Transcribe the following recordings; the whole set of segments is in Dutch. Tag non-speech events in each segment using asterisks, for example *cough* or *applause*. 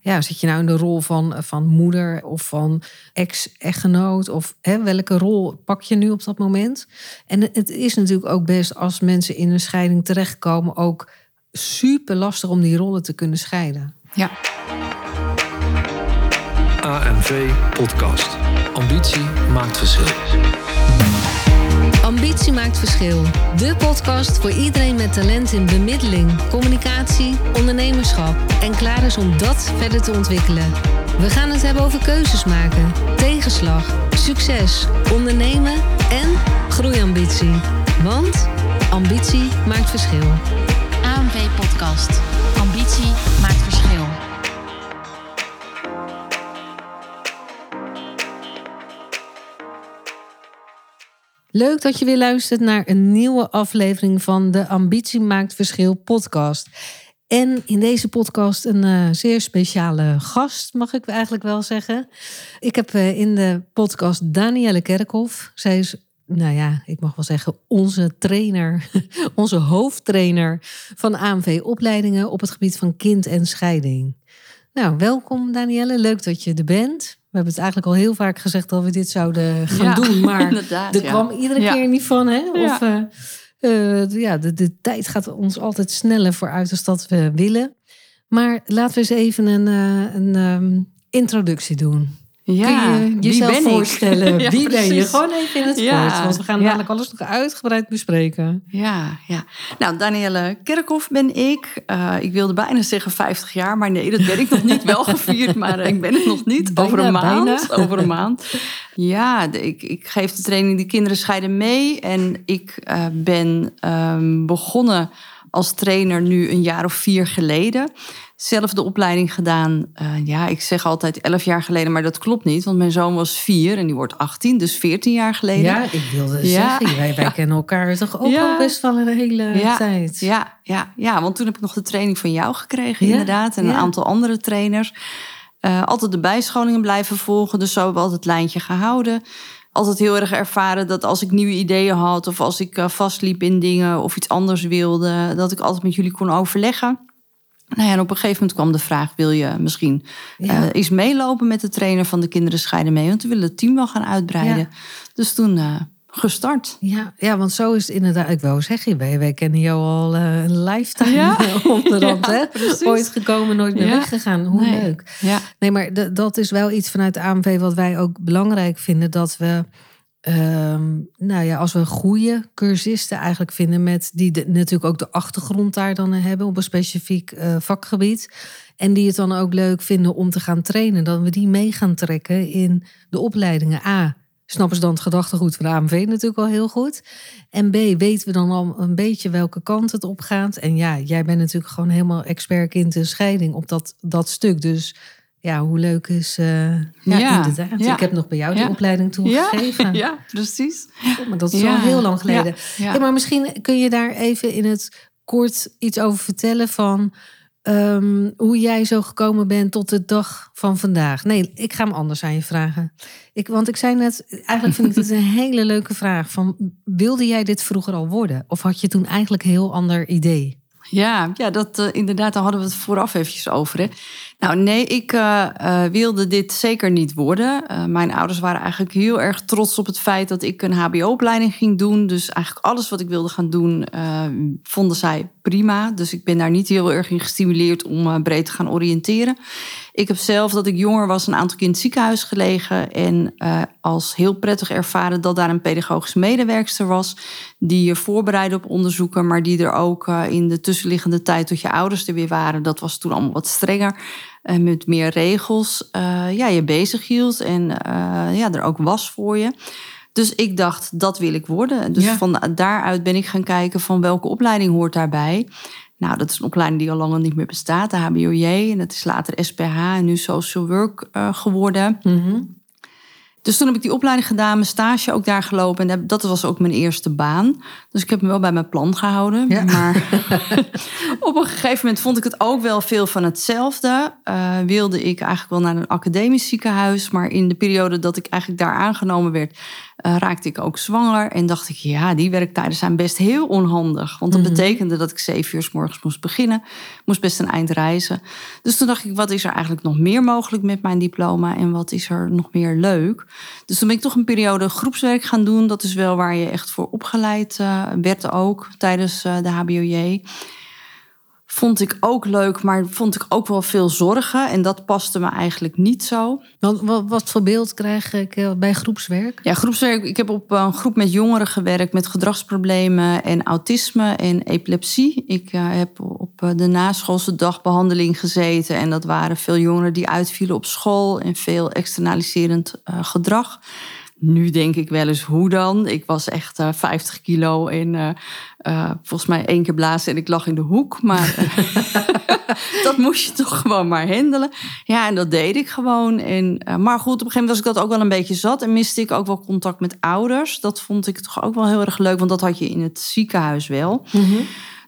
ja, zit je nou in de rol van, van moeder of van ex-echtgenoot? Of hè, welke rol pak je nu op dat moment? En het is natuurlijk ook best als mensen in een scheiding terechtkomen, ook super lastig om die rollen te kunnen scheiden. Ja. AMV Podcast. Ambitie maakt verschil. Ambitie maakt verschil. De podcast voor iedereen met talent in bemiddeling, communicatie, ondernemerschap en klaar is om dat verder te ontwikkelen. We gaan het hebben over keuzes maken, tegenslag, succes, ondernemen en groeiambitie. Want ambitie maakt verschil. AMV Podcast. Leuk dat je weer luistert naar een nieuwe aflevering van de Ambitie Maakt Verschil podcast. En in deze podcast een uh, zeer speciale gast, mag ik eigenlijk wel zeggen. Ik heb uh, in de podcast Danielle Kerkhoff. Zij is, nou ja, ik mag wel zeggen, onze trainer, *laughs* onze hoofdtrainer van AMV-opleidingen op het gebied van kind en scheiding. Nou, welkom Danielle, leuk dat je er bent. We hebben het eigenlijk al heel vaak gezegd dat we dit zouden gaan *laughs* Ja, doen. Maar er kwam iedere keer niet van. Hè? Of, eh, de- ja, de, de tijd gaat ons altijd sneller vooruit als dat we willen. Maar laten we eens even een, eh, een ehm, introductie doen. Ja, Kun je wie jezelf ben ik? voorstellen? *laughs* Ja, wie ben je? Gewoon even in het Ja, kort. Want we gaan ja. dadelijk alles nog uitgebreid bespreken. Ja, ja. Nou, Danielle Kerkhoff ben ik. Eh, ik wilde bijna zeggen 50 jaar, maar nee, dat ben ik nog niet. Wel gevierd, maar eh, ik ben het nog niet. Bijna, over een maand. bijna. Over een maand. *laughs* Ja, de- ik, ik geef de training Die Kinderen Scheiden mee. En ik eh, ben ehm, begonnen als trainer nu een jaar of vier geleden. Zelf de opleiding gedaan, eh, ja, ik zeg altijd 11 jaar geleden, maar dat klopt niet. Want mijn zoon was vier en die wordt 18, dus 14 jaar geleden. Ja, ik wilde Ja. zeggen, *laughs* wij, wij kennen elkaar toch ook Ja. al best wel een hele tijd. Ja, ja, ja, want toen heb ik nog de training van jou gekregen, inderdaad. En een aantal andere trainers. Eh, altijd de bijscholingen blijven volgen. Dus zo hebben we altijd het lijntje gehouden. Altijd heel erg ervaren dat als ik nieuwe ideeën had... of als ik eh, vastliep in dingen of iets anders wilde... dat ik altijd met jullie kon overleggen. Nou ja, en op een gegeven moment kwam de vraag... wil je misschien Ja. eh, eens meelopen met de trainer van de Kinderen Scheiden mee? Want we willen het team wel gaan uitbreiden. Ja. Dus toen eh, gestart. Ja, ja, want zo is het inderdaad. Ik wou zeggen, wij, wij kennen jou al eh, een lifetime Ja. *laughs* onderhand. *laughs* Ja, hè? precies. Ooit gekomen, nooit meer Ja. weggegaan. Hoe Nee. leuk. Ja. Nee, maar dat is wel iets vanuit de AMV wat wij ook belangrijk vinden. Dat we, ehm, nou ja, als we goede cursisten eigenlijk vinden... met die de- natuurlijk ook de achtergrond daar dan hebben op een specifiek eh, vakgebied... en die het dan ook leuk vinden om te gaan trainen... dat we die mee gaan trekken in de opleidingen. A, snappen ze dan het gedachtegoed van de AMV natuurlijk al heel goed. En B, weten we dan al een beetje welke kant het op gaat. En ja, jij bent natuurlijk gewoon helemaal expert kind en scheiding op dat, dat stuk. Dus ja, hoe leuk is... eh, ja, Ja, inderdaad. ja. Ik heb nog bij jou Ja. opleiding toen Ja, gegeven. *laughs* ja, precies. Oh, maar dat is al heel lang geleden. ja, maar misschien kun je daar even in het kort iets over vertellen van... ehm, hoe jij zo gekomen bent tot de dag van vandaag. Nee, ik ga hem anders aan je vragen. Ik, want ik zei net, eigenlijk vind ik dit een *laughs* hele leuke vraag. Van, wilde jij dit vroeger al worden? Of had je toen eigenlijk een heel ander idee? Ja, ja dat, eh, inderdaad, daar hadden we het vooraf eventjes over. Hè. Nou, nee, ik eh, eh, wilde dit zeker niet worden. Eh, mijn ouders waren eigenlijk heel erg trots op het feit dat ik een HBO-opleiding ging doen. Dus eigenlijk alles wat ik wilde gaan doen, vonden zij prima. Dus ik ben daar niet heel erg in gestimuleerd om breed te gaan oriënteren. Ik heb zelf, dat ik jonger was, een aantal keer in het ziekenhuis gelegen. En als heel prettig ervaren dat daar een pedagogische medewerkster was. Die je voorbereidde op onderzoeken, maar die er ook in de tussenliggende tijd tot je ouders er weer waren. Dat was toen allemaal wat strenger. Eh, met meer regels. eh, ja, je bezig hield en eh, ja, er ook was voor je. Dus ik dacht, dat wil ik worden. Dus Ja. van daaruit ben ik gaan kijken van welke opleiding hoort daarbij. Nou, dat is een opleiding die al lang niet meer bestaat, de HBOJ. En dat is later SPH en nu Social Work geworden. Mhm. Dus toen heb ik die opleiding gedaan, mijn stage ook daar gelopen. En dat was ook mijn eerste baan. Dus ik heb me wel bij mijn plan gehouden. Ja. Maar *laughs* op een gegeven moment vond ik het ook wel veel van hetzelfde. Eh, wilde ik eigenlijk wel naar een academisch ziekenhuis. Maar in de periode dat ik eigenlijk daar aangenomen werd, eh, raakte ik ook zwanger. En dacht ik, ja, die werktijden zijn best heel onhandig. Want dat Mhm. betekende dat ik zeven uur s morgens moest beginnen. Moest best een eind reizen. Dus toen dacht ik, wat is er eigenlijk nog meer mogelijk met mijn diploma? En wat is er nog meer leuk? Dus toen ben ik toch een periode groepswerk gaan doen. Dat is wel waar je echt voor opgeleid eh, werd ook tijdens eh, de HBOJ. Vond ik ook leuk, maar vond ik ook wel veel zorgen. En dat paste me eigenlijk niet zo. Want wat, wat voor beeld krijg ik eh, bij groepswerk? Ja, groepswerk. Ik heb op een groep met jongeren gewerkt met gedragsproblemen en autisme en epilepsie. Ik eh, heb op eh, de naschoolse dagbehandeling gezeten. En dat waren veel jongeren die uitvielen op school en veel externaliserend eh, gedrag. Nu denk ik wel eens, hoe dan? Ik was echt eh 50 kilo en eh, eh, volgens mij één keer blazen en ik lag in de hoek. Maar *laughs* dat moest je toch gewoon maar handelen. Ja, en dat deed ik gewoon. En, maar goed, op een gegeven moment was ik dat ook wel een beetje zat. En miste ik ook wel contact met ouders. Dat vond ik toch ook wel heel erg leuk, want dat had je in het ziekenhuis wel.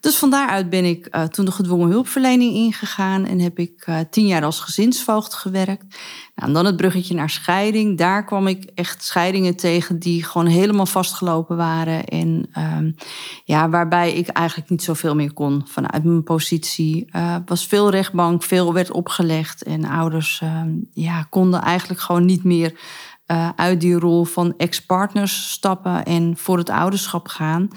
Dus van daaruit ben ik eh, toen de gedwongen hulpverlening ingegaan. En heb ik eh, tien jaar als gezinsvoogd gewerkt. Nou, en dan het bruggetje naar scheiding. Daar kwam ik echt scheidingen tegen die gewoon helemaal vastgelopen waren. En ehm, ja, waarbij ik eigenlijk niet zoveel meer kon vanuit mijn positie. Eh was veel rechtbank, veel werd opgelegd. En ouders ehm, ja, konden eigenlijk gewoon niet meer uit die rol van ex-partners stappen en voor het ouderschap gaan.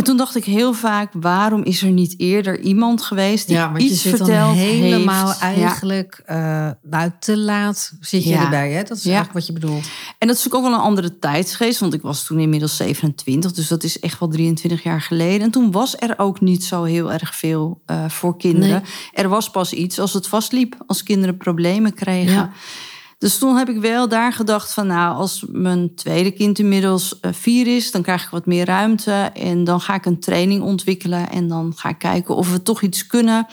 En toen dacht ik heel vaak, waarom is er niet eerder iemand geweest die Ja, iets verteld helemaal heeft? Ja. eigenlijk eh nou, te laat zit je Ja. erbij. Hè? Dat is eigenlijk wat je bedoelt. En dat is ook wel een andere tijdsgeest, want ik was toen inmiddels 27, dus dat is echt wel 23 jaar geleden. En toen was er ook niet zo heel erg veel eh, voor kinderen. Er was pas iets als het vastliep, als kinderen problemen kregen. Dus toen heb ik wel daar gedacht van, nou, als mijn tweede kind inmiddels eh, vier is, dan krijg ik wat meer ruimte en dan ga ik een training ontwikkelen en dan ga ik kijken of we toch iets kunnen.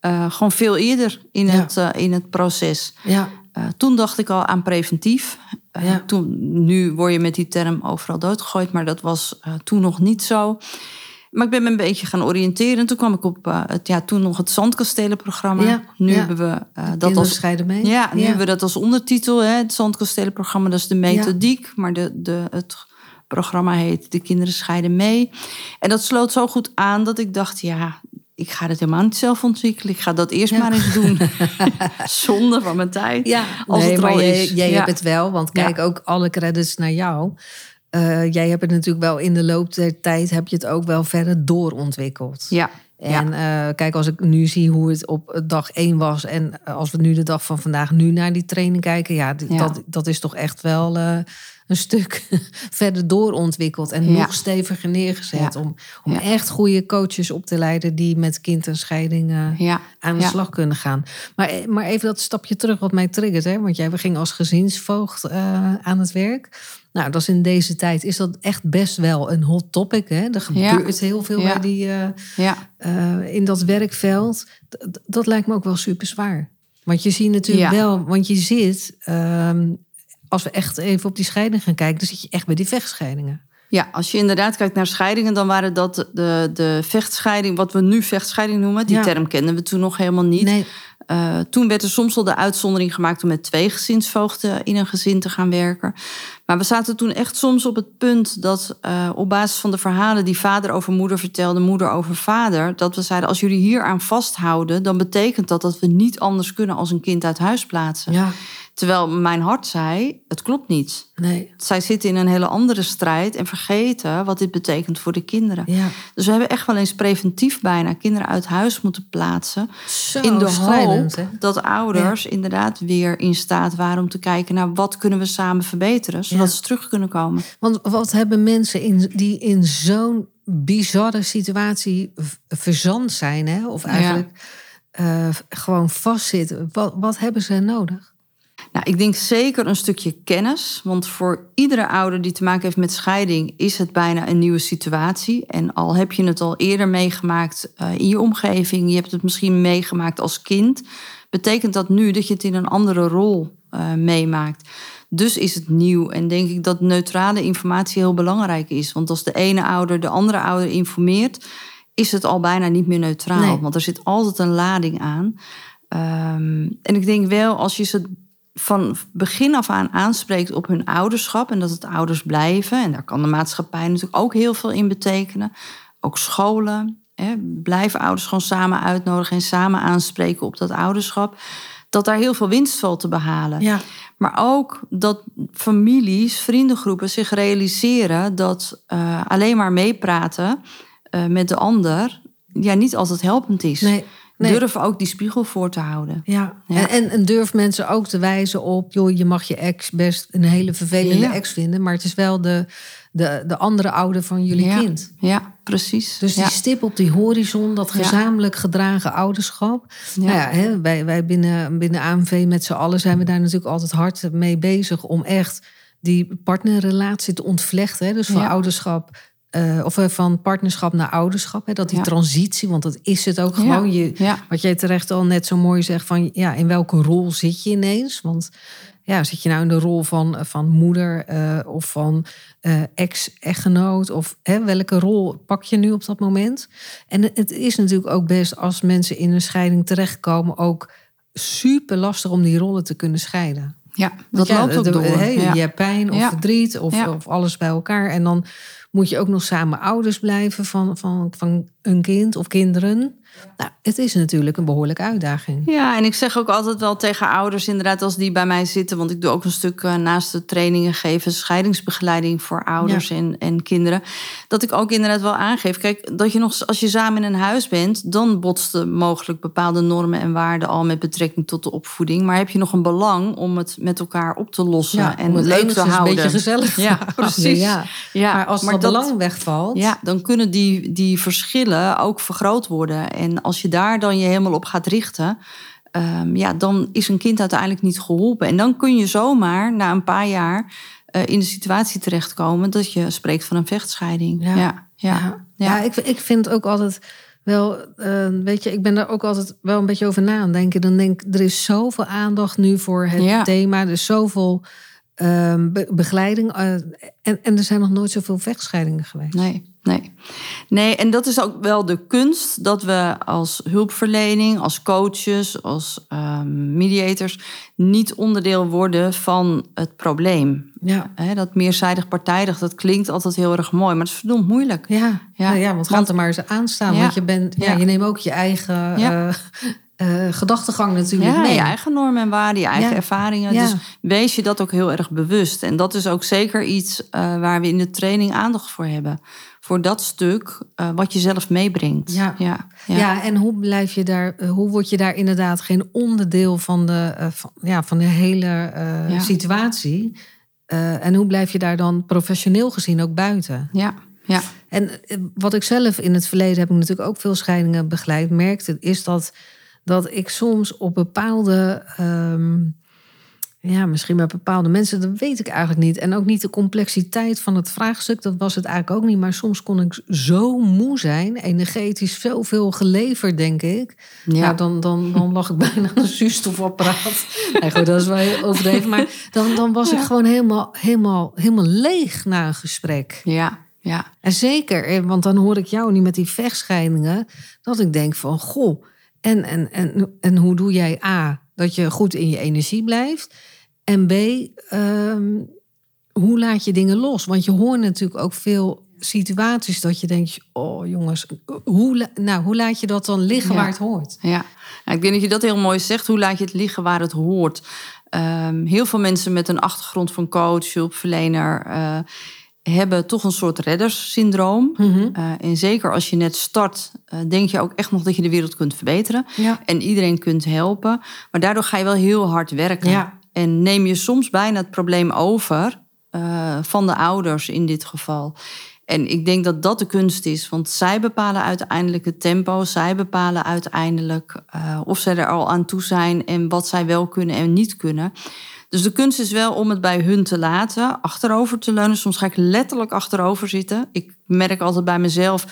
eh, gewoon veel eerder in, Ja. het, eh, in het proces. Ja, toen dacht ik al aan preventief. Ja. toen, nu word je met die term overal doodgegooid, maar dat was toen nog niet zo. Maar ik ben me een beetje gaan oriënteren. En toen kwam ik op eh, het, ja, toen nog het Zandkastelenprogramma. Ja, Nu ja. hebben we eh, dat als scheiden mee. ja, nu hebben we dat als ondertitel. Hè, het Zandkastelenprogramma, dat is de methodiek. Maar de, de, het programma heet De Kinderen Scheiden Mee. En dat sloot zo goed aan dat ik dacht, ja, ik ga het helemaal niet zelf ontwikkelen. Ik ga dat eerst Ja. maar eens doen. *laughs* Zonde van mijn tijd. Ja, Als nee, het er maar al jij, is. jij Ja. hebt het wel. Want kijk, ook alle credits naar jou. Eh, jij hebt het natuurlijk wel in de loop der tijd... heb je het ook wel verder doorontwikkeld. Ja, En eh, kijk, als ik nu zie hoe het op dag één was... en eh, als we nu de dag van vandaag nu naar die training kijken... ja, Ja. Dat, dat is toch echt wel een stuk *laughs* verder doorontwikkeld... en Ja. nog steviger neergezet... Ja. om, om Ja. echt goede coaches op te leiden... die met kind en scheiding eh, aan de slag kunnen gaan. Maar, maar even dat stapje terug wat mij triggert. Hè? Want jij ging als gezinsvoogd eh, aan het werk. Nou, dat is in deze tijd is dat echt best wel een hot topic. Hè? Er gebeurt heel veel bij die, eh, ja. eh, in dat werkveld. D- dat lijkt me ook wel super zwaar. Want je ziet natuurlijk wel, want je zit, ehm, als we echt even op die scheiding gaan kijken, dan zit je echt bij die vechtscheidingen. Ja, als je inderdaad kijkt naar scheidingen, dan waren dat de, de vechtscheiding, wat we nu vechtscheiding noemen. Die Ja. term kenden we toen nog helemaal niet. Nee, Eh, toen werd er soms al de uitzondering gemaakt om met twee gezinsvoogden in een gezin te gaan werken. Maar we zaten toen echt soms op het punt dat eh, op basis van de verhalen die vader over moeder vertelde, moeder over vader, dat we zeiden: als jullie hier aan vasthouden, dan betekent dat dat we niet anders kunnen als een kind uit huis plaatsen. ja, Terwijl mijn hart zei: het klopt niet. nee, Zij zitten in een hele andere strijd en vergeten wat dit betekent voor de kinderen. ja. Dus we hebben echt wel eens preventief bijna kinderen uit huis moeten plaatsen. Zo in de hoop hè? dat ouders inderdaad weer in staat waren om te kijken naar wat kunnen we samen verbeteren, zodat Ja. ze terug kunnen komen. Want wat hebben mensen in, die in zo'n bizarre situatie verzand zijn, hè? of eigenlijk eh, gewoon vastzitten, wat, wat hebben ze nodig? Nou, ik denk zeker een stukje kennis. Want voor iedere ouder die te maken heeft met scheiding, is het bijna een nieuwe situatie. En al heb je het al eerder meegemaakt eh, in je omgeving, je hebt het misschien meegemaakt als kind, betekent dat nu dat je het in een andere rol eh, meemaakt. Dus is het nieuw. En denk ik dat neutrale informatie heel belangrijk is. Want als de ene ouder de andere ouder informeert, is het al bijna niet meer neutraal. Nee. Want er zit altijd een lading aan. Ehm, en ik denk wel, als je ze van begin af aan aanspreekt op hun ouderschap en dat het ouders blijven, en daar kan de maatschappij natuurlijk ook heel veel in betekenen. Ook scholen, hè, blijven ouders gewoon samen uitnodigen en samen aanspreken op dat ouderschap. Dat daar heel veel winst valt te behalen. Ja, Maar ook dat families, vriendengroepen zich realiseren dat eh, alleen maar meepraten eh, met de ander ja, niet altijd helpend is. nee. Nee. Durf ook die spiegel voor te houden. Ja, Ja. En, en, durf mensen ook te wijzen op... joh, je mag je ex best een hele vervelende Ja. ex vinden... maar het is wel de, de, de andere ouder van jullie ja. kind. Ja, precies. Dus die stip op die horizon, dat gezamenlijk gedragen ouderschap. Ja. Nou ja, hè, wij, wij binnen, binnen AMV met z'n allen zijn we daar natuurlijk altijd hard mee bezig... om echt die partnerrelatie te ontvlechten. Hè? Dus van Ja. ouderschap... eh, of eh, van partnerschap naar ouderschap. Hè? Dat die Ja. transitie, want dat is het ook Ja. gewoon. Je, Ja. wat jij terecht al net zo mooi zegt van ja, in welke rol zit je ineens? Want ja, zit je nou in de rol van, van moeder eh, of van eh, ex-echtgenoot? Of hè, welke rol pak je nu op dat moment? En het- het is natuurlijk ook best als mensen in een scheiding terechtkomen, ook super lastig om die rollen te kunnen scheiden. Ja, dat ja, loopt ook de- door. ja. Je hebt pijn of Ja. verdriet of, Ja. of alles bij elkaar. En dan moet je ook nog samen ouders blijven van, van, van een kind of kinderen. Nou, het is natuurlijk een behoorlijke uitdaging. Ja, en ik zeg ook altijd wel tegen ouders, inderdaad, als die bij mij zitten, want ik doe ook een stuk eh, naast de trainingen geven, scheidingsbegeleiding voor ouders en, en kinderen, dat ik ook inderdaad wel aangeef, kijk, dat je nog, als je samen in een huis bent, dan botsten mogelijk bepaalde normen en waarden al met betrekking tot de opvoeding, maar heb je nog een belang om het met elkaar op te lossen en het leuk te houden. een beetje gezellig Ja, *laughs* precies. Ja. Ja, maar als maar dat dat- belang wegvalt... Ja, dan kunnen die, die verschillen ook vergroot worden. En als je daar dan je helemaal op gaat richten, ehm, ja, dan is een kind uiteindelijk niet geholpen. En dan kun je zomaar na een paar jaar eh, in de situatie terechtkomen dat je spreekt van een vechtscheiding. Ja. Ja, ja, Ja, ik, ik vind ook altijd wel, eh, weet je, ik ben daar ook altijd wel een beetje over na aan denken. Dan denk ik, er is zoveel aandacht nu voor het Ja. thema, er is zoveel ehm, be- begeleiding. eh, en, en er zijn nog nooit zoveel vechtscheidingen geweest. Nee, nee. Nee, en dat is ook wel de kunst dat we als hulpverlening, als coaches, als ehm, mediators niet onderdeel worden van het probleem. Ja, dat meerzijdig partijdig, dat klinkt altijd heel erg mooi, maar het is verdomd moeilijk. ja, Ja. ja want gaat er maar eens aan staan. Ja. Want je, bent, ja, Ja. je neemt ook je eigen eh, *laughs* eh, gedachtegang natuurlijk Ja, mee. je eigen normen en waarden, je eigen Ja. ervaringen. Ja. Dus wees je dat ook heel erg bewust. En dat is ook zeker iets eh, waar we in de training aandacht voor hebben. Voor dat stuk eh, wat je zelf meebrengt. Ja. ja, Ja. ja. en hoe blijf je daar, eh, hoe word je daar inderdaad geen onderdeel van de, eh, van, ja, van de hele Ja. situatie? En hoe blijf je daar dan professioneel gezien ook buiten? ja, ja. En wat ik zelf in het verleden heb ik natuurlijk ook veel scheidingen begeleid, merkte, is dat, dat ik soms op bepaalde, ehm, ja, misschien bij bepaalde mensen, dat weet ik eigenlijk niet. En ook niet de complexiteit van het vraagstuk, dat was het eigenlijk ook niet. Maar soms kon ik zo moe zijn, energetisch zoveel geleverd, denk ik. Ja. Nou, dan, dan, dan lag ik *laughs* bijna een zuurstofapparaat. Nee, goed, dat is wel heel overdreven. Maar dan, dan was ik gewoon helemaal, helemaal, helemaal leeg na een gesprek. ja, ja. En zeker, eh, want dan hoor ik jou niet met die vechtscheidingen, dat ik denk van, goh, en, en, en, en hoe doe jij A, dat je goed in je energie blijft, en B, ehm, hoe laat je dingen los? Want je hoort natuurlijk ook veel situaties dat je denkt, oh jongens, hoe, nou, hoe laat je dat dan liggen Ja. waar het hoort? Ja, nou, ik denk dat je dat heel mooi zegt. Hoe laat je het liggen waar het hoort? Ehm, heel veel mensen met een achtergrond van coach, hulpverlener, eh, hebben toch een soort redderssyndroom. Eh, en zeker als je net start, eh, denk je ook echt nog dat je de wereld kunt verbeteren. Ja. En iedereen kunt helpen. Maar daardoor ga je wel heel hard werken. Ja. En neem je soms bijna het probleem over eh, van de ouders in dit geval. En ik denk dat dat de kunst is, want zij bepalen uiteindelijk het tempo. Zij bepalen uiteindelijk of zij er al aan toe zijn en wat zij wel kunnen en niet kunnen. Dus de kunst is wel om het bij hun te laten, achterover te leunen. Soms ga ik letterlijk achterover zitten. Ik merk altijd bij mezelf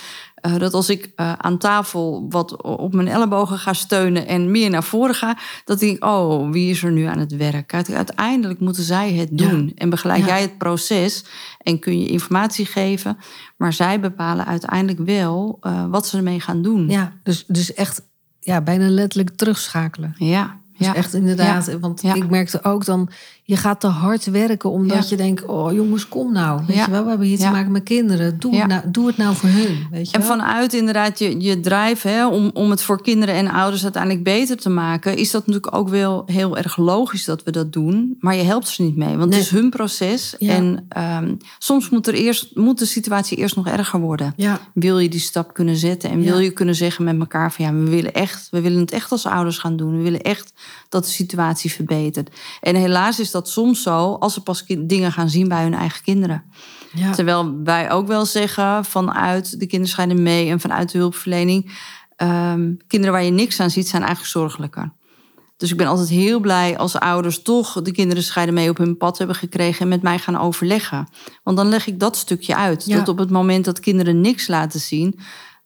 uh, dat als ik uh, aan tafel wat op mijn ellebogen ga steunen en meer naar voren ga, dat ik, oh, wie is er nu aan het werk? Uiteindelijk moeten zij het doen. Ja. En begeleid ja. jij het proces en kun je informatie geven, maar zij bepalen uiteindelijk wel uh, wat ze ermee gaan doen. Ja, dus, dus echt ja, bijna letterlijk terugschakelen. Ja. Dus ja. echt inderdaad, ja. want ja. ik merkte ook dan, je gaat te hard werken omdat je denkt, oh jongens, kom nou. Weet je wel, we hebben hier te maken met kinderen. Doe, het nou, doe het nou voor hun. Weet je En wel? vanuit inderdaad je, je drive hè, om, om het voor kinderen en ouders uiteindelijk beter te maken, is dat natuurlijk ook wel heel erg logisch dat we dat doen. Maar je helpt ze niet mee, want Nee. het is hun proces. En ehm, soms moet, er eerst, moet de situatie eerst nog erger worden. Wil je die stap kunnen zetten en wil je kunnen zeggen met elkaar van ja, we willen echt, we willen het echt als ouders gaan doen. We willen echt dat de situatie verbetert. En helaas is dat soms zo als ze pas dingen gaan zien bij hun eigen kinderen. ja. Terwijl wij ook wel zeggen vanuit de kinderscheiden mee en vanuit de hulpverlening. ehm, kinderen waar je niks aan ziet, zijn eigenlijk zorgelijker. Dus ik ben altijd heel blij als ouders toch de kinderen scheiden mee op hun pad hebben gekregen en met mij gaan overleggen. Want dan leg ik dat stukje uit. Ja. Dat op het moment dat kinderen niks laten zien,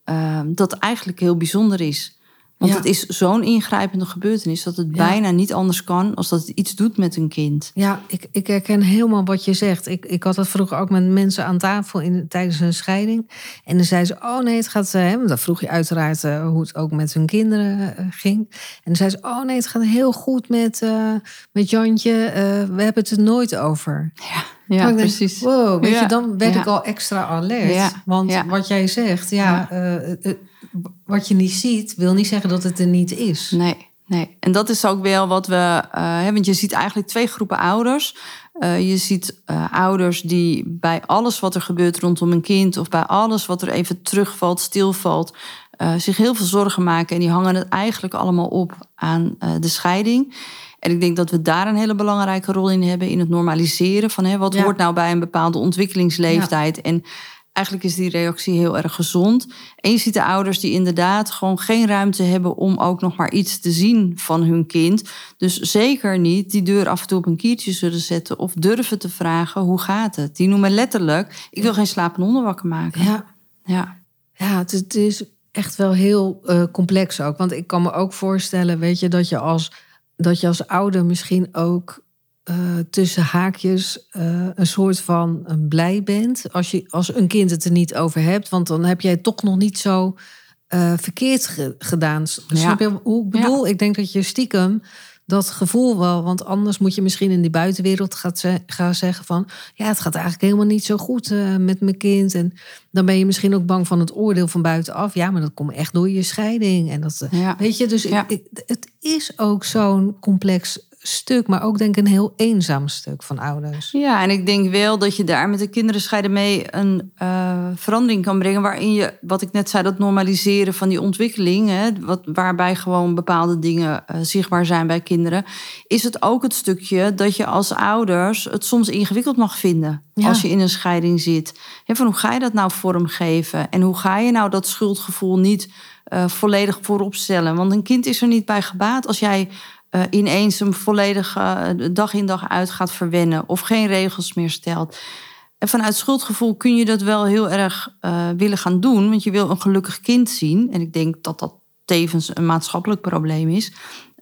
ehm, dat eigenlijk heel bijzonder is. Want Ja. het is zo'n ingrijpende gebeurtenis dat het Ja. bijna niet anders kan als dat het iets doet met een kind. Ja, ik, ik herken helemaal wat je zegt. Ik, ik had dat vroeger ook met mensen aan tafel in, tijdens een scheiding. En dan zei ze, oh nee, het gaat... eh, Hè, want dan vroeg je uiteraard eh, hoe het ook met hun kinderen eh, ging. En dan zei ze, oh nee, het gaat heel goed met, eh, met Jantje. Eh, we hebben het er nooit over. Ja, ja denk, precies. Wow, weet Ja. je, dan werd Ja. ik al extra alert. Ja. Want wat jij zegt, ja, eh, eh, wat je niet ziet, wil niet zeggen dat het er niet is. Nee, nee. En dat is ook wel wat we uh, hebben. Want je ziet eigenlijk twee groepen ouders. Uh, je ziet uh, ouders die bij alles wat er gebeurt rondom een kind, of bij alles wat er even terugvalt, stilvalt, zich heel veel zorgen maken. En die hangen het eigenlijk allemaal op aan de scheiding. En ik denk dat we daar een hele belangrijke rol in hebben in het normaliseren van hè, wat Ja. hoort nou bij een bepaalde ontwikkelingsleeftijd. En eigenlijk is die reactie heel erg gezond. En je ziet de ouders die inderdaad gewoon geen ruimte hebben om ook nog maar iets te zien van hun kind. Dus zeker niet die deur af en toe op een kiertje zullen zetten of durven te vragen hoe gaat het. Die noemen letterlijk, ik wil geen slapende honden wakker maken. Ja, Ja, ja het, het is echt wel heel eh, complex ook. Want ik kan me ook voorstellen, weet je, dat je als, dat je als ouder misschien ook eh, tussen haakjes eh, een soort van een blij bent. Als, je, als een kind het er niet over hebt. Want dan heb jij het toch nog niet zo eh, verkeerd ge- gedaan. Ja. Snap je hoe ik bedoel? Ik denk dat je stiekem dat gevoel wel. Want anders moet je misschien in die buitenwereld gaat ze- gaan zeggen van... ja, het gaat eigenlijk helemaal niet zo goed met mijn kind. En dan ben je misschien ook bang van het oordeel van buitenaf. Ja, maar dat komt echt door je scheiding. En dat, ja. Weet je, dus Ja. ik, ik- het is ook zo'n complex stuk, maar ook denk ik een heel eenzaam stuk van ouders. Ja, en ik denk wel dat je daar met de kinderen scheiden mee een uh, verandering kan brengen. Waarin je, wat ik net zei, dat normaliseren van die ontwikkeling. Hè, wat, waarbij gewoon bepaalde dingen uh, zichtbaar zijn bij kinderen. Is het ook het stukje dat je als ouders het soms ingewikkeld mag vinden. Ja. Als je in een scheiding zit. Van hoe ga je dat nou vormgeven? En hoe ga je nou dat schuldgevoel niet uh, volledig voorop stellen? Want een kind is er niet bij gebaat als jij uh, ineens hem volledig uh, dag in dag uit gaat verwennen of geen regels meer stelt. En vanuit schuldgevoel kun je dat wel heel erg uh, willen gaan doen, want je wil een gelukkig kind zien. En ik denk dat dat tevens een maatschappelijk probleem is.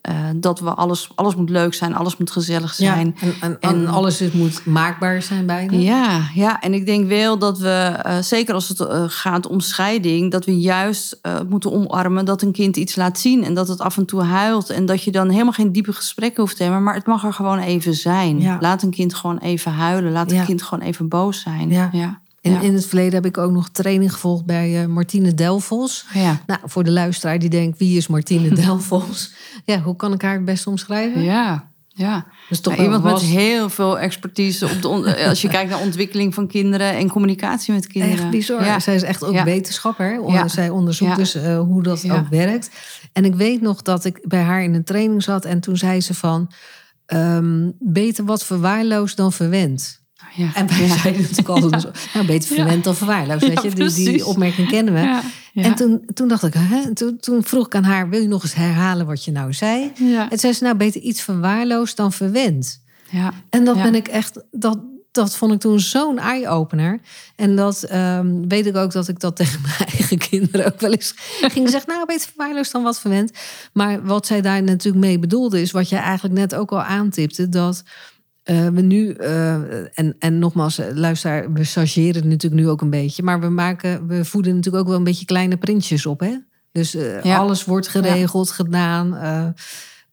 Uh, dat we alles, alles moet leuk zijn, alles moet gezellig zijn. Ja, en, en, en, alles het moet maakbaar zijn bijna. Ja, ja, en ik denk wel dat we, uh, zeker als het uh, gaat om scheiding, dat we juist moeten omarmen dat een kind iets laat zien en dat het af en toe huilt. En dat je dan helemaal geen diepe gesprekken hoeft te hebben, maar het mag er gewoon even zijn. Ja. Laat een kind gewoon even huilen, laat Ja. een kind gewoon even boos zijn. Ja. In, Ja. in het verleden heb ik ook nog training gevolgd bij uh, Martine Delvos. Ja. Nou, voor de luisteraar die denkt, wie is Martine *laughs* Delvos? Ja, hoe kan ik haar het best omschrijven? Ja, ja. Dus toch iemand was- met heel veel expertise op de on- als je kijkt naar ontwikkeling van kinderen en communicatie met kinderen. Echt bizar. Ja. Zij is echt ook Ja. wetenschapper. Ja. Zij onderzoekt dus uh, hoe dat ook werkt. En ik weet nog dat ik bij haar in een training zat en toen zei ze van... ehm, beter wat verwaarloosd dan verwend. Ja. En wij Ja. zeiden natuurlijk altijd *laughs* zo, nou, beter verwend dan verwaarloosd. Weet je? Die, opmerking kennen we. En toen, toen dacht ik, hè? Toen, toen vroeg ik aan haar, wil je nog eens herhalen wat je nou zei? En zei ze, nou beter iets verwaarloosd dan verwend. Ja. En dat ben ik echt, dat, dat vond ik toen zo'n eye-opener. En dat ehm, weet ik ook dat ik dat *laughs* tegen mijn eigen kinderen ook wel eens ging zeggen. Nou, beter verwaarloosd dan wat verwend. Maar wat zij daar natuurlijk mee bedoelde, is wat jij eigenlijk net ook al aantipte. Dat eh, we nu, eh, en, en nogmaals, eh, luister, we chargeren het natuurlijk nu ook een beetje. Maar we maken, we voeden natuurlijk ook wel een beetje kleine printjes op, hè? Dus Ja. alles wordt geregeld, gedaan.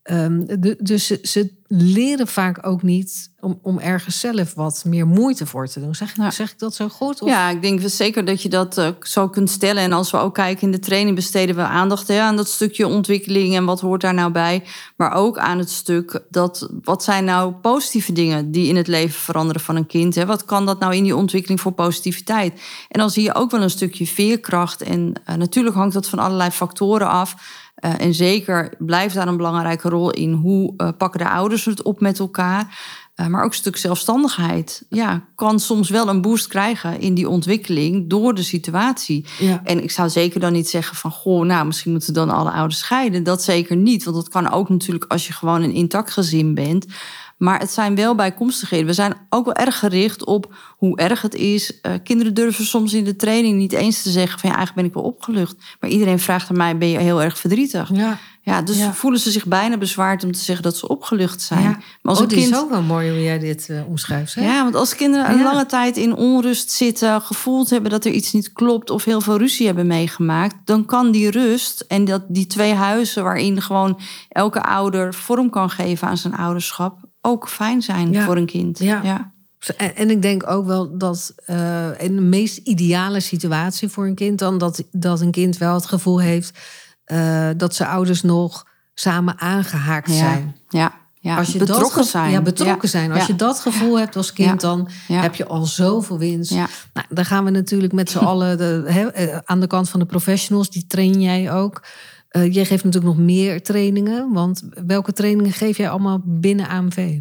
Eh, ehm, de- dus ze, ze leren vaak ook niet om, om ergens zelf wat meer moeite voor te doen. Zeg, zeg ik dat zo goed? Of? Ja, ik denk zeker dat je dat eh, zo kunt stellen. En als we ook kijken in de training, besteden we aandacht hè, aan dat stukje ontwikkeling en wat hoort daar nou bij. Maar ook aan het stuk dat wat zijn nou positieve dingen die in het leven veranderen van een kind. Hè? Wat kan dat nou in die ontwikkeling voor positiviteit? En dan zie je ook wel een stukje veerkracht. En eh, natuurlijk hangt dat van allerlei factoren af. Eh, en zeker blijft daar een belangrijke rol in. Hoe eh, pakken de ouders het op met elkaar? Eh, maar ook een stuk zelfstandigheid. Ja, kan soms wel een boost krijgen in die ontwikkeling door de situatie. Ja. En ik zou zeker dan niet zeggen van... goh, nou, misschien moeten dan alle ouders scheiden. Dat zeker niet, want dat kan ook natuurlijk... als je gewoon een intact gezin bent... Maar het zijn wel bijkomstigheden. We zijn ook wel erg gericht op hoe erg het is. Eh, kinderen durven soms in de training niet eens te zeggen van ja, eigenlijk ben ik wel opgelucht. Maar iedereen vraagt aan mij, ben je heel erg verdrietig? Ja. Ja, dus Ja. voelen ze zich bijna bezwaard om te zeggen dat ze opgelucht zijn. Ja. Maar als oh, een die kind... is ook wel mooi hoe jij dit eh, omschrijft. Hè? Ja, want als kinderen een Ja. lange tijd in onrust zitten, gevoeld hebben dat er iets niet klopt of heel veel ruzie hebben meegemaakt, dan kan die rust en dat, die twee huizen waarin gewoon elke ouder vorm kan geven aan zijn ouderschap, ook fijn zijn Ja. voor een kind. Ja. ja. En, en ik denk ook wel dat eh, in de meest ideale situatie voor een kind dan dat, dat een kind wel het gevoel heeft eh, dat zijn ouders nog samen aangehaakt zijn. Ja, ja. Als je betrokken dat zijn. Ja, betrokken zijn. Als je dat gevoel hebt als kind, dan heb je al zoveel winst. Ja. Nou, dan gaan we natuurlijk met z'n *laughs* allen de, eh, aan de kant van de professionals, die train jij ook. Eh, jij geeft natuurlijk nog meer trainingen. Want welke trainingen geef jij allemaal binnen AMV?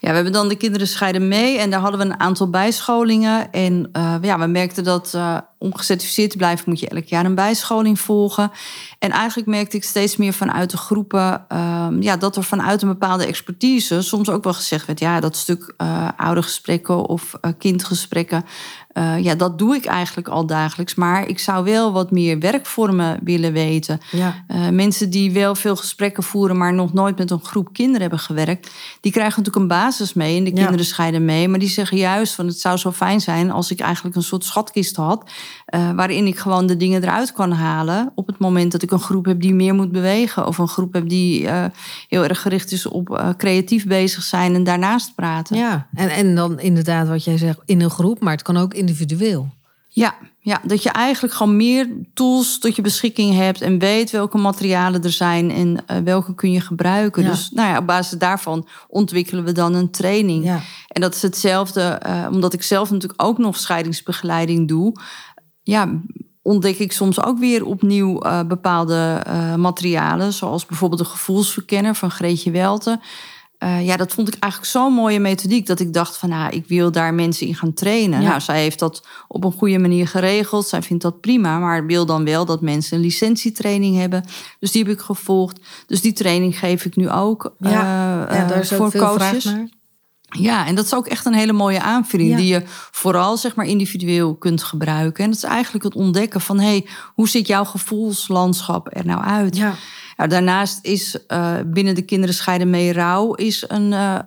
Ja, we hebben dan de kinderen scheiden mee en daar hadden we een aantal bijscholingen. En eh, ja, we merkten dat eh, om gecertificeerd te blijven moet je elk jaar een bijscholing volgen. En eigenlijk merkte ik steeds meer vanuit de groepen ehm, ja, dat er vanuit een bepaalde expertise soms ook wel gezegd werd, ja, dat stuk eh oude gesprekken of eh, kindgesprekken, eh, ja, dat doe ik eigenlijk al dagelijks. Maar ik zou wel wat meer werkvormen willen weten. Ja. Eh, mensen die wel veel gesprekken voeren, maar nog nooit met een groep kinderen hebben gewerkt, die krijgen natuurlijk een basis mee en de Ja. kinderen scheiden mee. Maar die zeggen juist van het zou zo fijn zijn als ik eigenlijk een soort schatkist had, eh, waarin ik gewoon de dingen eruit kan halen op het moment dat ik een groep heb die meer moet bewegen of een groep heb die eh, heel erg gericht is op eh, creatief bezig zijn en daarnaast praten. Ja, en, en dan inderdaad wat jij zegt in een groep, maar het kan ook individueel. Ja, ja, dat je eigenlijk gewoon meer tools tot je beschikking hebt en weet welke materialen er zijn en welke kun je gebruiken. Ja. Dus nou ja, op basis daarvan ontwikkelen we dan een training. Ja. En dat is hetzelfde, omdat ik zelf natuurlijk ook nog scheidingsbegeleiding doe. Ja, ontdek ik soms ook weer opnieuw eh, bepaalde eh, materialen, zoals bijvoorbeeld de gevoelsverkenner van Greetje Welte. Eh, ja, dat vond ik eigenlijk zo'n mooie methodiek dat ik dacht van, nou, ik wil daar mensen in gaan trainen. Ja. Nou, zij heeft dat op een goede manier geregeld. Zij vindt dat prima, maar wil dan wel dat mensen een licentietraining hebben. Dus die heb ik gevolgd. Dus die training geef ik nu ook Ja, ja daar is ook voor veel coaches. vraag naar. Ja, en dat is ook echt een hele mooie aanvulling Ja. die je vooral zeg maar individueel kunt gebruiken. En dat is eigenlijk het ontdekken van hey, hoe ziet jouw gevoelslandschap er nou uit? Ja. Nou, daarnaast is eh, binnen de kinderen scheiden mee rouw is een eh, eh,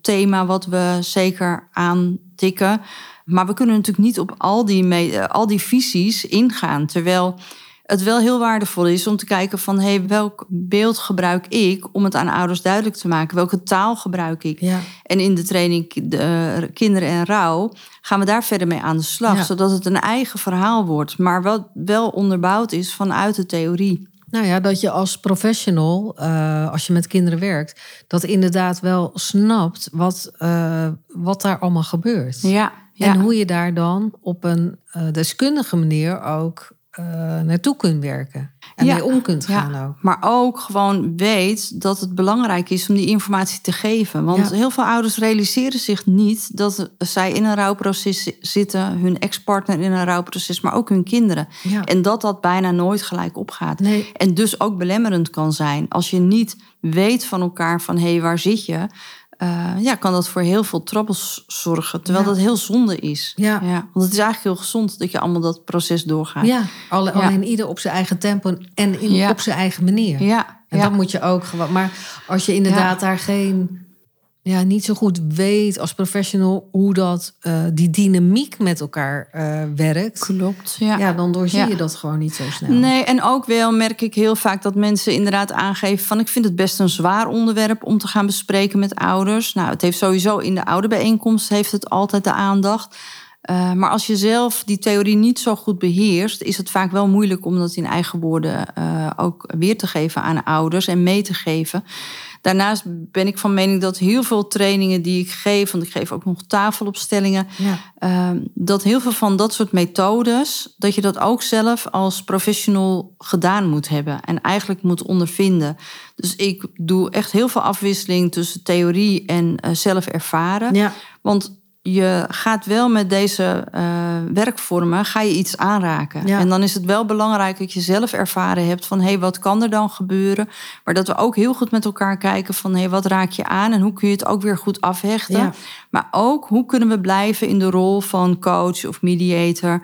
thema wat we zeker aantikken. Maar we kunnen natuurlijk niet op al die, al die visies ingaan. Terwijl het wel heel waardevol is om te kijken van hey, welk beeld gebruik ik om het aan ouders duidelijk te maken? Welke taal gebruik ik? Ja. En in de training de, eh, Kinderen en Rouw gaan we daar verder mee aan de slag. Ja. Zodat het een eigen verhaal wordt, maar wel, wel onderbouwd is vanuit de theorie. Nou ja, dat je als professional, eh, als je met kinderen werkt, dat inderdaad wel snapt wat, eh, wat daar allemaal gebeurt. Ja, En hoe je daar dan op een deskundige manier ook eh, naartoe kunt werken. En Ja, mee om kunt ja. gaan ook. Maar ook gewoon weet dat het belangrijk is om die informatie te geven. Want Ja. heel veel ouders realiseren zich niet dat zij in een rouwproces zi- zitten, hun ex-partner in een rouwproces, maar ook hun kinderen. En dat dat bijna nooit gelijk opgaat. Nee. En dus ook belemmerend kan zijn. Als je niet weet van elkaar van hé, hey, waar zit je? Eh, ja, kan dat voor heel veel troubles zorgen. Terwijl Ja. dat heel zonde is. Ja. want het is eigenlijk heel gezond dat je allemaal dat proces doorgaat. Ja, alle, Ja. alleen ieder op zijn eigen tempo en in, op zijn eigen manier. ja, En dat moet je ook gewoon. Maar als je inderdaad daar geen. Ja, niet zo goed weet als professional hoe dat, eh, die dynamiek met elkaar eh, werkt. klopt. Ja. Ja. dan doorzie Ja. je dat gewoon niet zo snel. Nee, en ook wel merk ik heel vaak dat mensen inderdaad aangeven van ik vind het best een zwaar onderwerp om te gaan bespreken met ouders. Nou, het heeft sowieso in de ouderbijeenkomst heeft het altijd de aandacht. Eh, maar als je zelf die theorie niet zo goed beheerst, is het vaak wel moeilijk om dat in eigen woorden ook weer te geven aan ouders en mee te geven. Daarnaast ben ik van mening dat heel veel trainingen die ik geef, want ik geef ook nog tafelopstellingen, Ja. Ehm, dat heel veel van dat soort methodes, dat je dat ook zelf als professional gedaan moet hebben en eigenlijk moet ondervinden. Dus ik doe echt heel veel afwisseling tussen theorie en eh, zelf ervaren. Ja. Want je gaat wel met deze eh, werkvormen ga je iets aanraken. Ja. En dan is het wel belangrijk dat je zelf ervaren hebt van hé, hey, wat kan er dan gebeuren? Maar dat we ook heel goed met elkaar kijken van hé, hey, wat raak je aan en hoe kun je het ook weer goed afhechten? Ja. Maar ook hoe kunnen we blijven in de rol van coach of mediator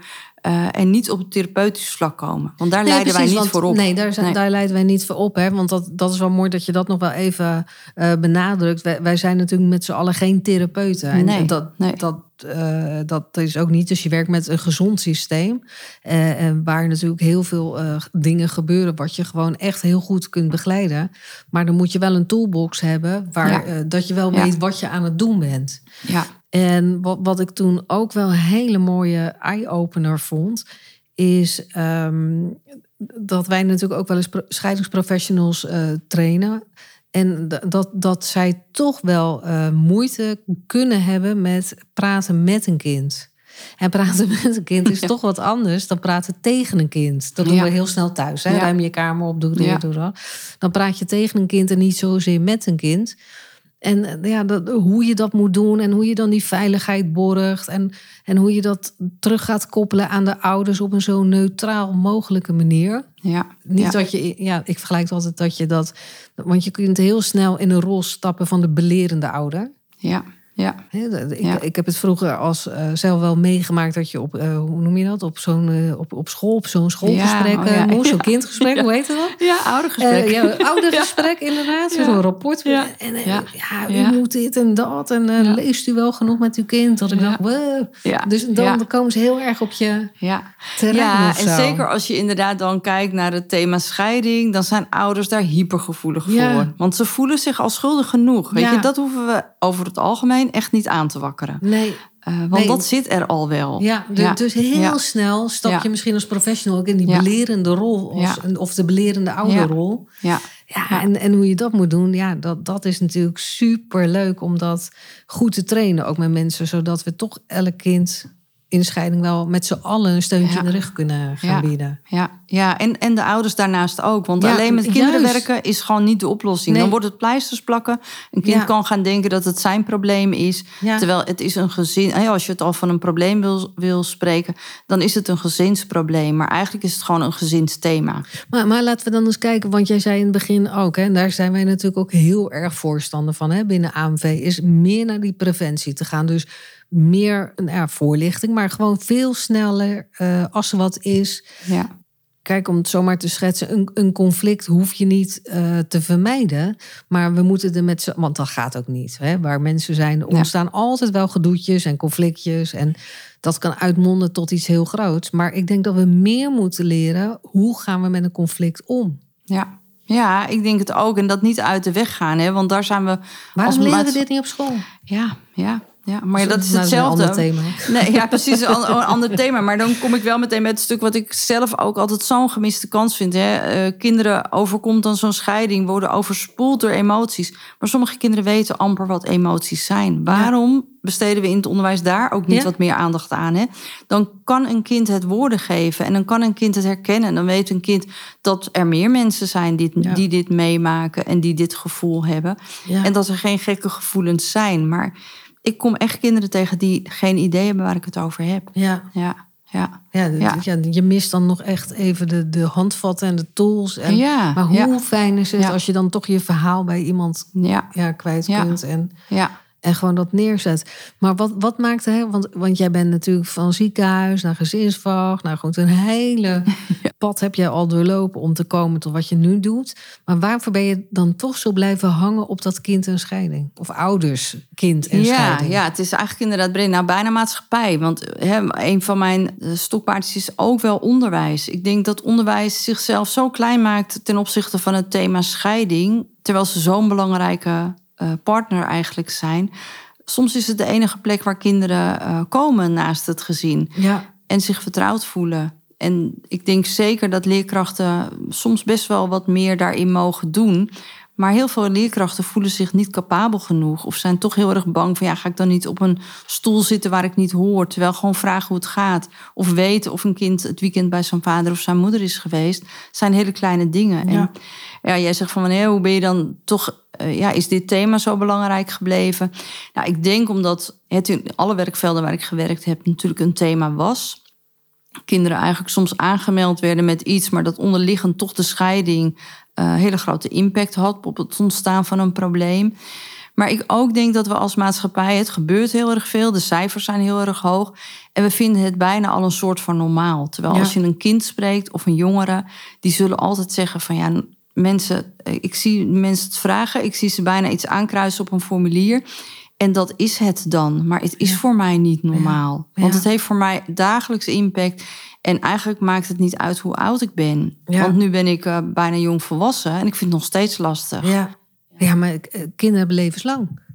eh, en niet op het therapeutisch vlak komen? Want daar Nee, leiden precies, wij niet want- voor op. Nee, daar, zijn, Nee. daar leiden wij niet voor op. Hè? Want dat, dat is wel mooi dat je dat nog wel even eh, benadrukt. Wij, wij zijn natuurlijk met z'n allen geen therapeuten. En Nee, dat. Dat, eh, dat is ook niet. Dus je werkt met een gezond systeem. en waar natuurlijk heel veel dingen gebeuren... wat je gewoon echt heel goed kunt begeleiden. Maar dan moet je wel een toolbox hebben... Waar, Ja. dat je wel Ja. weet wat je aan het doen bent. Ja, En wat, wat ik toen ook wel een hele mooie eye-opener vond, is ehm, dat wij natuurlijk ook wel eens pro- scheidingsprofessionals eh, trainen. En dat, dat zij toch wel eh, moeite kunnen hebben met praten met een kind. En praten *laughs* met een kind is Ja. toch wat anders dan praten tegen een kind. Dat doen Ja. we heel snel thuis. Hè? Ja. Ruim je kamer op, doe dit, doe dat. Dan praat je tegen een kind en niet zozeer met een kind. En eh, ja, dat, hoe je dat moet doen en hoe je dan die veiligheid borgt. En, en hoe je dat terug gaat koppelen aan de ouders op een zo neutraal mogelijke manier. ja. Niet ja. dat je, ja, ik vergelijk het altijd dat je dat. Want je kunt heel snel in een rol stappen van de belerende ouder. Ja, ja. Ik, Ja. ik heb het vroeger als eh, zelf wel meegemaakt dat je op, eh, hoe noem je dat, op zo'n eh, op, op school, op zo'n schoolgesprek Ja, oh ja. *laughs* moest, zo'n kindgesprek, hoe heet dat? Ja, oudergesprek. Ja, *laughs* oudergesprek inderdaad, Ja. zo'n rapport. Ja. En Ja. u moet dit en dat. En leest u wel genoeg met uw kind? Dat ik dacht, wow. Dus dan, komen ze heel erg op je Ja, terrein ja of en zeker als je inderdaad dan kijkt naar het thema scheiding, dan zijn ouders daar hypergevoelig voor. Want ze voelen zich al schuldig genoeg. Weet je, dat hoeven we over het algemeen echt niet aan te wakkeren. Nee, Eh, want Nee. dat zit er al wel. ja, du- Ja. dus heel Ja. snel stap je Ja. misschien als professional ook in die belerende rol. Als. Of de belerende ouderrol. Ja. Ja, Ja. En, en hoe je dat moet doen, ja, dat, dat is natuurlijk super leuk om dat goed te trainen, ook met mensen, zodat we toch elk kind in scheiding wel met z'n allen een steuntje Ja. in de rug kunnen gaan Ja. bieden. Ja, ja. En, en de ouders daarnaast ook. Want Ja, alleen met kinderen juist. werken is gewoon niet de oplossing. Nee. Dan wordt het pleisters plakken. Een kind kan gaan denken dat het zijn probleem is. Terwijl het is een gezin. Als je het al van een probleem wil, wil spreken, dan is het een gezinsprobleem. Maar eigenlijk is het gewoon een gezinsthema. Maar, maar laten we dan eens kijken, want jij zei in het begin ook, hè, en daar zijn wij natuurlijk ook heel erg voorstander van hè, binnen AMV, is meer naar die preventie te gaan. Dus meer nou ja, voorlichting, maar gewoon veel sneller eh, als er wat is. Ja. Kijk, om het zomaar te schetsen, een, een conflict hoef je niet eh, te vermijden. Maar we moeten er met z'n... Want dat gaat ook niet. Hè? Waar mensen zijn, Ja. ontstaan altijd wel gedoetjes en conflictjes. En dat kan uitmonden tot iets heel groots. Maar ik denk dat we meer moeten leren... hoe gaan we met een conflict om? Ja. ja, ik denk het ook. En dat niet uit de weg gaan. Hè? Want daar zijn we... Waarom als leren we dit niet op school? Ja, ja, ja. Maar dat is Nou, hetzelfde. een ander thema. Nee, ja, precies. Een *laughs* an- een ander thema. Maar dan kom ik wel meteen met het stuk wat ik zelf ook altijd zo'n gemiste kans vind. Hè. Eh, kinderen overkomt dan zo'n scheiding, worden overspoeld door emoties. Maar sommige kinderen weten amper wat emoties zijn. Waarom besteden we in het onderwijs daar ook niet Ja. wat meer aandacht aan? Hè? Dan kan een kind het woorden geven en dan kan een kind het herkennen. En dan weet een kind dat er meer mensen zijn die, Ja. die dit meemaken en die dit gevoel hebben. En dat er geen gekke gevoelens zijn. Maar ik kom echt kinderen tegen die geen idee hebben waar ik het over heb. Ja, Ja, ja. Ja, Ja. ja, je mist dan nog echt even de, de handvatten en de tools. En, ja, maar hoe fijn is het als je dan toch je verhaal bij iemand ja, kwijt kunt en, ja. En gewoon dat neerzet. Maar wat, wat maakte, hè? Want, want jij bent natuurlijk van ziekenhuis naar gezinsvak, naar goed een hele *laughs* pad heb je al doorlopen om te komen tot wat je nu doet. Maar waarvoor ben je dan toch zo blijven hangen op dat kind en scheiding? Of ouders, kind en Ja, scheiding? ja, het is eigenlijk inderdaad breed. Nou, bijna maatschappij. Want hè, een van mijn eh, stokpaardjes is ook wel onderwijs. Ik denk dat onderwijs zichzelf zo klein maakt ten opzichte van het thema scheiding. Terwijl ze zo'n belangrijke partner eigenlijk zijn. Soms is het de enige plek waar kinderen eh, komen naast het gezin ja. en zich vertrouwd voelen. En ik denk zeker dat leerkrachten soms best wel wat meer daarin mogen doen. Maar heel veel leerkrachten voelen zich niet capabel genoeg. Of zijn toch heel erg bang van ja, ga ik dan niet op een stoel zitten waar ik niet hoor. Terwijl gewoon vragen hoe het gaat. Of weten of een kind het weekend bij zijn vader of zijn moeder is geweest. Zijn hele kleine dingen. Ja. En ja, jij zegt van wanneer, hoe ben je dan toch, eh, ja, is dit thema zo belangrijk gebleven? Nou, ik denk omdat het in alle werkvelden waar ik gewerkt heb natuurlijk een thema was. Kinderen eigenlijk soms aangemeld werden met iets, maar dat onderliggend toch de scheiding eh hele grote impact had op het ontstaan van een probleem. Maar ik ook denk dat we als maatschappij, het gebeurt heel erg veel, de cijfers zijn heel erg hoog. En we vinden het bijna al een soort van normaal. Terwijl Ja. als je een kind spreekt of een jongere, die zullen altijd zeggen van ja, mensen, eh, ik zie mensen het vragen, ik zie ze bijna iets aankruisen op een formulier. En dat is het dan. Maar het is Ja. voor mij niet normaal. Ja. Want het heeft voor mij dagelijks impact. En eigenlijk maakt het niet uit hoe oud ik ben. Ja. Want nu ben ik eh, bijna jong volwassen en ik vind het nog steeds lastig. Ja. ja, maar eh, kinderen hebben levenslang.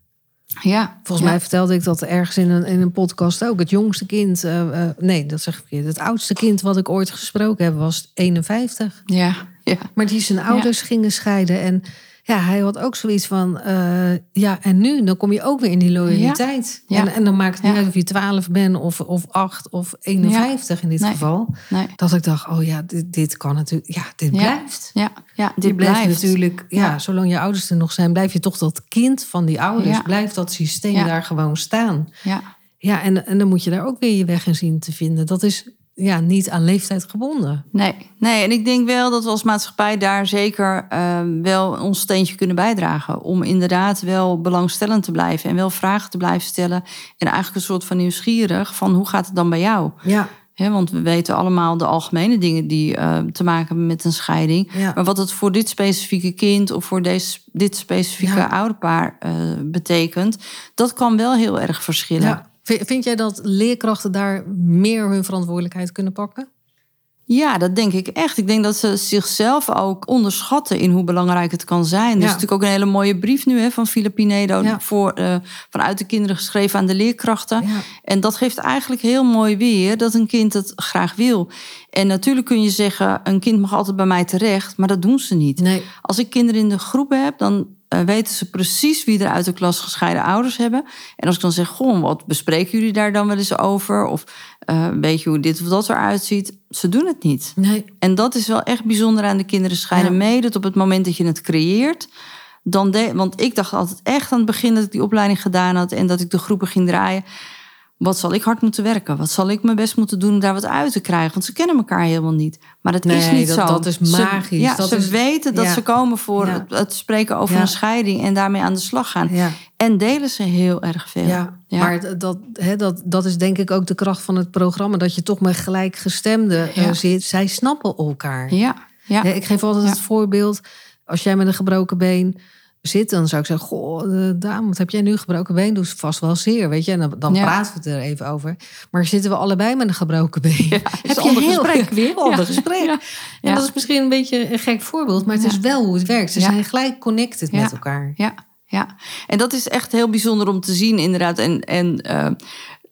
Ja, Volgens ja. mij vertelde ik dat ergens in een, in een podcast ook. Het jongste kind, eh, nee, dat zeg ik verkeerd. Het oudste kind wat ik ooit gesproken heb was 51. Ja, ja, Maar die zijn ouders gingen scheiden. En ja, hij had ook zoiets van, eh, ja, en nu? Dan kom je ook weer in die loyaliteit. Ja. En, en dan maakt het niet uit of je 12 bent of, of 8 of 51 in dit Nee. geval. nee. Dat ik dacht, oh ja, dit, dit kan natuurlijk, ja, dit blijft. Ja, ja dit Dit blijft, blijft. natuurlijk, ja, zolang je ouders er nog zijn, blijf je toch dat kind van die ouders, blijft dat systeem daar gewoon staan. Ja, Ja, en, en dan moet je daar ook weer je weg in zien te vinden. Dat is ja, niet aan leeftijd gebonden. nee, nee. En ik denk wel dat we als maatschappij daar zeker eh, wel ons steentje kunnen bijdragen. Om inderdaad wel belangstellend te blijven en wel vragen te blijven stellen. En eigenlijk een soort van nieuwsgierig van hoe gaat het dan bij jou? Ja, Hè, want we weten allemaal de algemene dingen die eh, te maken hebben met een scheiding. Ja. Maar wat het voor dit specifieke kind of voor deze, dit specifieke Ja. ouderpaar eh, betekent, dat kan wel heel erg verschillen. ja. Vind jij dat leerkrachten daar meer hun verantwoordelijkheid kunnen pakken? Ja, dat denk ik echt. Ik denk dat ze zichzelf ook onderschatten in hoe belangrijk het kan zijn. Er is natuurlijk ook een hele mooie brief nu hè, van Filipinedo Ja. voor, eh, vanuit de kinderen geschreven aan de leerkrachten. Ja. En dat geeft eigenlijk heel mooi weer dat een kind het graag wil. En natuurlijk kun je zeggen, een kind mag altijd bij mij terecht, maar dat doen ze niet. Nee. Als ik kinderen in de groepen heb, dan eh, weten ze precies wie er uit de klas gescheiden ouders hebben. En als ik dan zeg, goh, wat bespreken jullie daar dan wel eens over? Of eh, weet je hoe dit of dat eruit ziet? Ze doen het niet. Nee. En dat is wel echt bijzonder aan de kinderen scheiden Ja. mee. Dat op het moment dat je het creëert, dan de, want ik dacht altijd echt aan het begin dat ik die opleiding gedaan had en dat ik de groepen ging draaien. Wat zal ik hard moeten werken? Wat zal ik mijn best moeten doen om daar wat uit te krijgen? Want ze kennen elkaar helemaal niet. Maar dat is niet dat- zo. dat is Ze- magisch. ja, Dat ze is- weten dat ja. ze komen voor Ja. het, het spreken over een scheiding en daarmee aan de slag gaan. En delen ze heel erg veel. Ja, maar dat, hè, dat, dat is denk ik ook de kracht van het programma. Dat je toch met gelijkgestemden eh, zit. Zij snappen elkaar. ja, ja. Ik geef altijd het voorbeeld. Als jij met een gebroken been zit, dan zou ik zeggen... Goh, dame, wat heb jij nu gebroken been? Doet vast wel zeer, weet je. En dan, dan Ja. praten we het er even over. Maar zitten we allebei met een gebroken been... Ja, *laughs* is heb een je heel gesprek. weer een ander Ja. gesprek. Ja. En dat is misschien een beetje een gek voorbeeld... maar het is wel hoe het werkt. Ze zijn gelijk connected met elkaar. Ja, ja. En dat is echt heel bijzonder om te zien, inderdaad. En, en eh,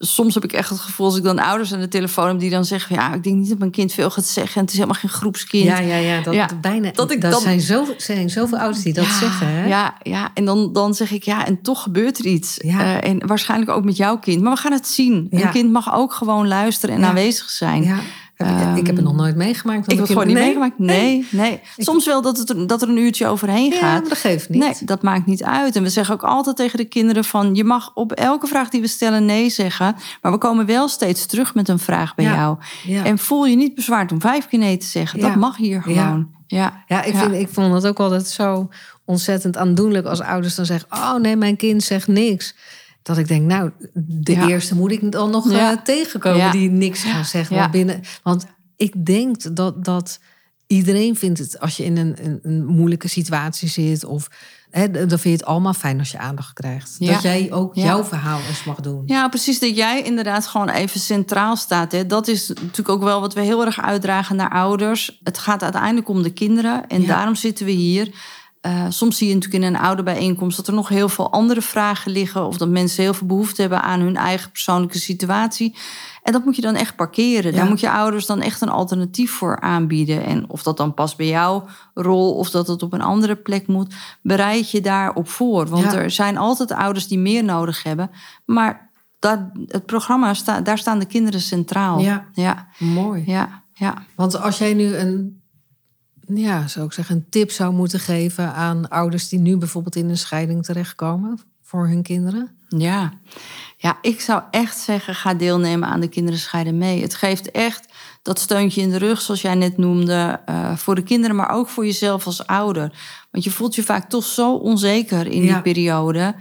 soms heb ik echt het gevoel, als ik dan ouders aan de telefoon heb... die dan zeggen, ja, ik denk niet dat mijn kind veel gaat zeggen... en het is helemaal geen groepskind. Ja, ja, ja. Dat, Ja. Bijna, Dat ik dat dan- zijn, zo, zijn zoveel ouders die dat ja, zeggen. Hè? Ja, ja, en dan, dan zeg ik, ja, en toch gebeurt er iets. Ja. Eh, en waarschijnlijk ook met jouw kind. Maar we gaan het zien. Een kind mag ook gewoon luisteren en aanwezig zijn. Ja. Je- ik heb het nog nooit meegemaakt. dat Ik heb het gewoon niet nee? meegemaakt. Nee, nee. Soms wel dat, het, er- dat er een uurtje overheen gaat. dat geeft niet. Nee, dat maakt niet uit. En we zeggen ook altijd tegen de kinderen van... je mag op elke vraag die we stellen nee zeggen... maar we komen wel steeds terug met een vraag bij Ja. jou. Ja. En voel je niet bezwaard om vijf keer nee te zeggen. Dat mag hier gewoon. Ja, Ja, ik, Vind, ik vond het ook altijd zo ontzettend aandoenlijk als ouders dan zeggen: Oh nee, mijn kind zegt niks. Dat ik denk, nou, de Ja. eerste moet ik dan nog Ja. eh, tegenkomen Ja. die niks gaan zeggen. Binnen, want ik denk dat, dat iedereen vindt het, als je in een, een, een moeilijke situatie zit, of hè, dan vind je het allemaal fijn als je aandacht krijgt. Ja. Dat jij ook Ja. jouw verhaal eens mag doen. Ja, precies. Dat jij inderdaad gewoon even centraal staat. Hè. Dat is natuurlijk ook wel wat we heel erg uitdragen naar ouders. Het gaat uiteindelijk om de kinderen. En Ja. daarom zitten we hier. Eh, soms zie je natuurlijk in een ouderbijeenkomst dat er nog heel veel andere vragen liggen. Of dat mensen heel veel behoefte hebben aan hun eigen persoonlijke situatie. En dat moet je dan echt parkeren. Ja. Daar moet je ouders dan echt een alternatief voor aanbieden. En of dat dan past bij jouw rol of dat het op een andere plek moet, bereid je daarop voor. Want Ja. er zijn altijd ouders die meer nodig hebben. Maar dat, het programma, daar staan de kinderen centraal. Ja. ja, Mooi. ja. ja. Want als jij nu een, ja, zou ik zeggen, een tip zou moeten geven aan ouders die nu bijvoorbeeld in een scheiding terechtkomen voor hun kinderen. Ja. ja, ik zou echt zeggen, ga deelnemen aan de Kinderen Scheiden Mee. Het geeft echt dat steuntje in de rug, zoals jij net noemde, eh, voor de kinderen, maar ook voor jezelf als ouder. Want je voelt je vaak toch zo onzeker in Ja. die periode.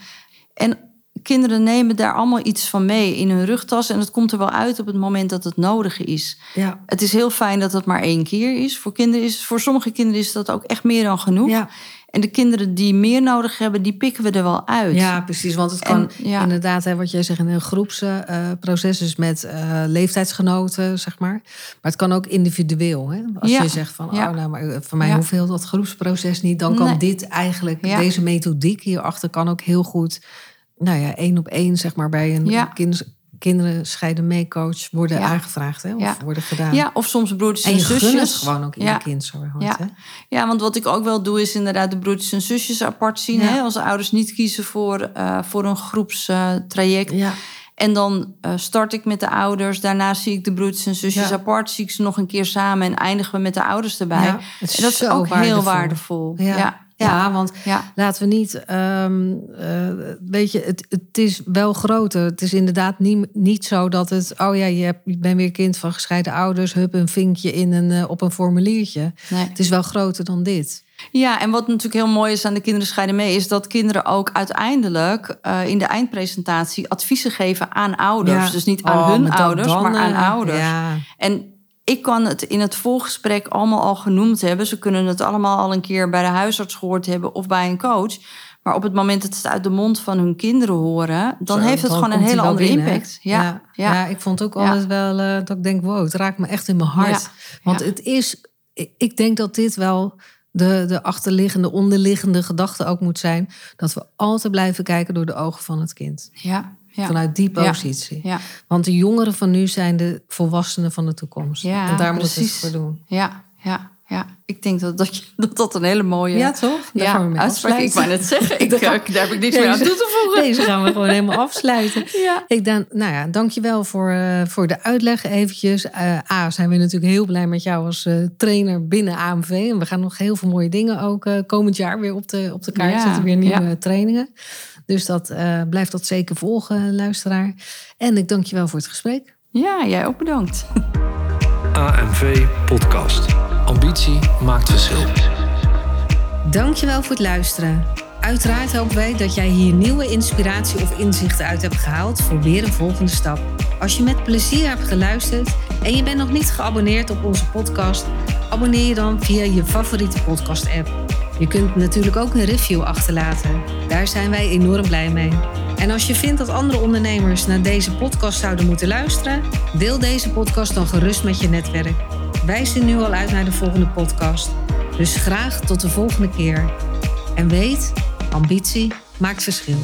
En kinderen nemen daar allemaal iets van mee in hun rugtas en het komt er wel uit op het moment dat het nodig is. Ja. Het is heel fijn dat het maar één keer is. Voor, kinderen is. voor sommige kinderen is dat ook echt meer dan genoeg. Ja. En de kinderen die meer nodig hebben, die pikken we er wel uit. Ja, precies. Want het kan En, ja. inderdaad, hè, wat jij zegt, in een groepsproces, dus met eh, leeftijdsgenoten, zeg maar. Maar het kan ook individueel. Hè? Als Ja. je zegt van, Ja. oh, nou, maar voor mij heel dat groepsproces niet. Dan kan Nee. dit eigenlijk, deze methodiek hierachter kan ook heel goed, nou ja, één op één, zeg maar, bij een Ja. kind, kinderen scheiden mee coach worden Ja. aangevraagd, hè? Of Ja. worden gedaan. Ja, of soms broertjes en, zusjes. gewoon ook in ja. je kind zo hard, Ja. hè? Ja, want wat ik ook wel doe, is inderdaad de broertjes en zusjes apart zien. Hè? Als ouders niet kiezen voor, eh, voor een groepstraject. Ja. En dan eh, start ik met de ouders. Daarna zie ik de broertjes en zusjes apart. Zie ik ze nog een keer samen en eindigen we met de ouders erbij. En dat is ook heel waardevol. waardevol. Ja. Ja. Want ja. laten we niet. ehm, eh, weet je, het, het is wel groter. Het is inderdaad niet, niet zo dat het. Oh ja, je, hebt, je bent weer kind van gescheiden ouders. Hup, een vinkje in een, eh, op een formuliertje. Nee. Het is wel groter dan dit. Ja, en wat natuurlijk heel mooi is aan de Kinderen Scheiden Mee... is dat kinderen ook uiteindelijk eh, in de eindpresentatie adviezen geven aan ouders. Ja. Dus niet aan Oh, hun ouders, dan, maar aan ouders. Ja. En ik kan het in het voorgesprek allemaal al genoemd hebben. Ze kunnen het allemaal al een keer bij de huisarts gehoord hebben of bij een coach. Maar op het moment dat ze het uit de mond van hun kinderen horen... dan Zo, heeft het gewoon een hele andere binnen, impact. Ja, ja. ja. ja, ik vond ook altijd wel eh, dat ik denk: wow, het raakt me echt in mijn hart. Want het is. ik- Ik denk dat dit wel de, de achterliggende, onderliggende gedachte ook moet zijn. Dat we altijd blijven kijken door de ogen van het kind. ja, ja. Vanuit die positie. Ja, Want de jongeren van nu zijn de volwassenen van de toekomst. En daar moeten we het voor doen. ja, ja, ja. Ik denk dat dat, je- dat, dat een hele mooie... Ja, toch? Daar Ja, gaan we mee uitspraak. Ik wou net zeggen, *laughs* ik, Daar eh, daar heb ik niks meer aan toe te voegen. Deze gaan we gewoon helemaal *laughs* afsluiten. Ja. Ik dan, nou ja, dankjewel voor, eh, voor de uitleg eventjes. Eh, A, zijn we natuurlijk heel blij met jou als trainer binnen AMV. En we gaan nog heel veel mooie dingen ook komend jaar weer op de, op de kaart Ja, zetten. Weer nieuwe ja. trainingen. Dus dat eh, blijft dat zeker volgen, luisteraar. En ik dank je wel voor het gesprek. Ja, jij ook bedankt. *laughs* AMV Podcast. Ambitie maakt verschil. Dankjewel voor het luisteren. Uiteraard hopen wij dat jij hier nieuwe inspiratie of inzichten uit hebt gehaald voor weer een volgende stap. Als je met plezier hebt geluisterd en je bent nog niet geabonneerd op onze podcast, abonneer je dan via je favoriete podcast-app. Je kunt natuurlijk ook een review achterlaten. Daar zijn wij enorm blij mee. En als je vindt dat andere ondernemers naar deze podcast zouden moeten luisteren, deel deze podcast dan gerust met je netwerk. Wij zien nu al uit naar de volgende podcast. Dus graag tot de volgende keer. En weet, ambitie maakt verschil.